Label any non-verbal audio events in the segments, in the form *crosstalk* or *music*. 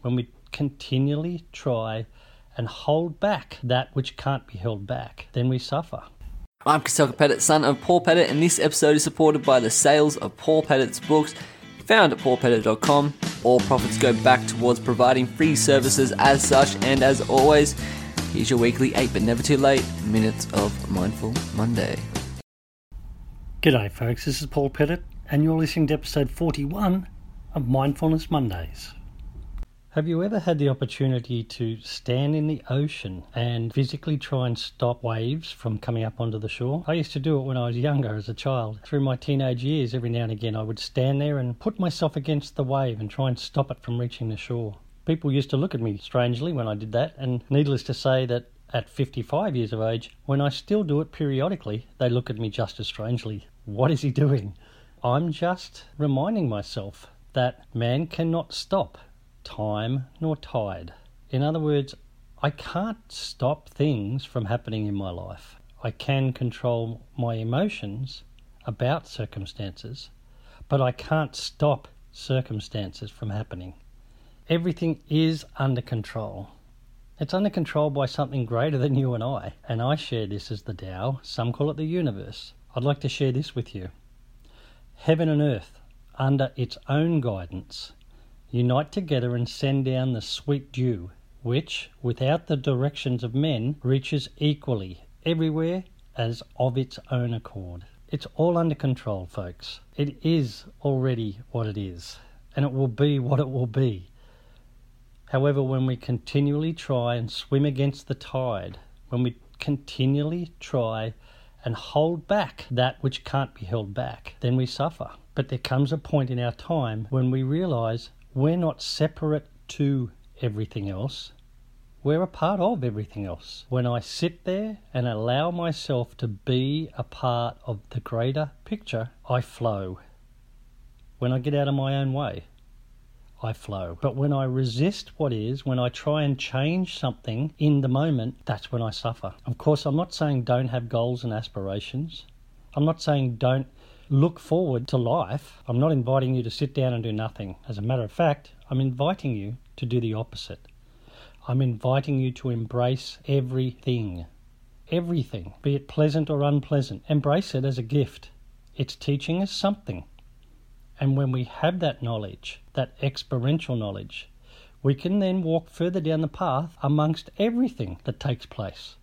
when we continually try and hold back that which can't be held back, then we suffer. I'm Cassell Pettit, son of Paul Pettit, and this episode is supported by the sales of Paul Pettit's books found at paulpettit.com. All profits go back towards providing free services as such, and as always, here's your weekly 8 but never too late minutes of Mindful Monday. G'day, folks. This is Paul Pettit, and you're listening to episode 41 of Mindfulness Mondays. Have you ever had the opportunity to stand in the ocean and physically try and stop waves from coming up onto the shore? I used to do it when I was younger as a child. Through my teenage years, every now and again, I would stand there and put myself against the wave and try and stop it from reaching the shore. People used to look at me strangely when I did that, and needless to say that at 55 years of age, when I still do it periodically, they look at me just as strangely. What is he doing? I'm just reminding myself that man cannot stop time nor tide. In other words, I can't stop things from happening in my life. I can control my emotions about circumstances, but I can't stop circumstances from happening. Everything is under control. It's under control by something greater than you and I, and I share this as the Tao. Some call it the universe. I'd like to share this with you. Heaven and earth, under its own guidance, unite together and send down the sweet dew, which, without the directions of men, reaches equally everywhere as of its own accord. It's all under control, folks. It is already what it is, and it will be what it will be. However, when we continually try and swim against the tide, when we continually try and hold back that which can't be held back, then we suffer. But there comes a point in our time when we realize we're not separate to everything else. We're a part of everything else. When I sit there and allow myself to be a part of the greater picture, I flow. When I get out of my own way, I flow. But when I resist what is, when I try and change something in the moment, that's when I suffer. Of course, I'm not saying don't have goals and aspirations. I'm not saying don't look forward to life. I'm not inviting you to sit down and do nothing. As a matter of fact, I'm inviting you to do the opposite. I'm inviting you to embrace everything. Everything, be it pleasant or unpleasant. Embrace it as a gift. It's teaching us something. And when we have that knowledge, that experiential knowledge, we can then walk further down the path amongst everything that takes place,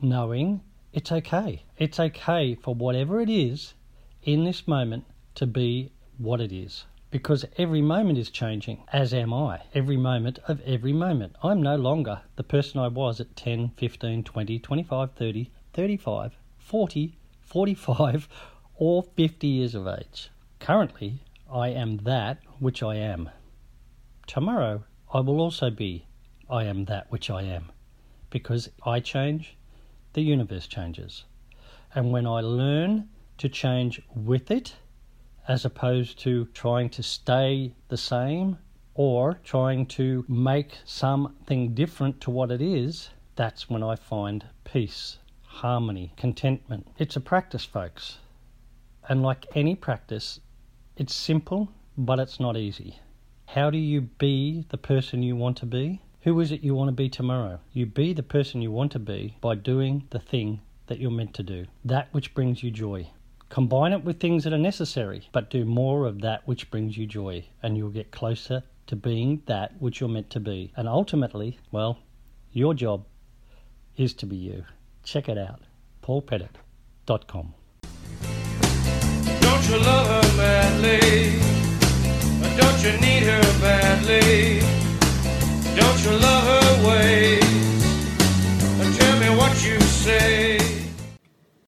knowing it's okay. It's okay for whatever it is in this moment to be what it is. Because every moment is changing, as am I. Every moment of every moment. I'm no longer the person I was at 10, 15, 20, 25, 30, 35, 40, 45, *laughs* or 50 years of age. Currently, I am that which I am. Tomorrow, I will also be I am that which I am. Because I change, the universe changes. And when I learn to change with it, as opposed to trying to stay the same or trying to make something different to what it is, that's when I find peace, harmony, contentment. It's a practice, folks. And like any practice, it's simple, but it's not easy. How do you be the person you want to be? Who is it you want to be tomorrow? You be the person you want to be by doing the thing that you're meant to do, that which brings you joy. Combine it with things that are necessary, but do more of that which brings you joy, and you'll get closer to being that which you're meant to be. And ultimately, well, your job is to be you. Check it out. paulpettit.com. Don't you love her madly? Or don't you need her badly? Don't you love her way?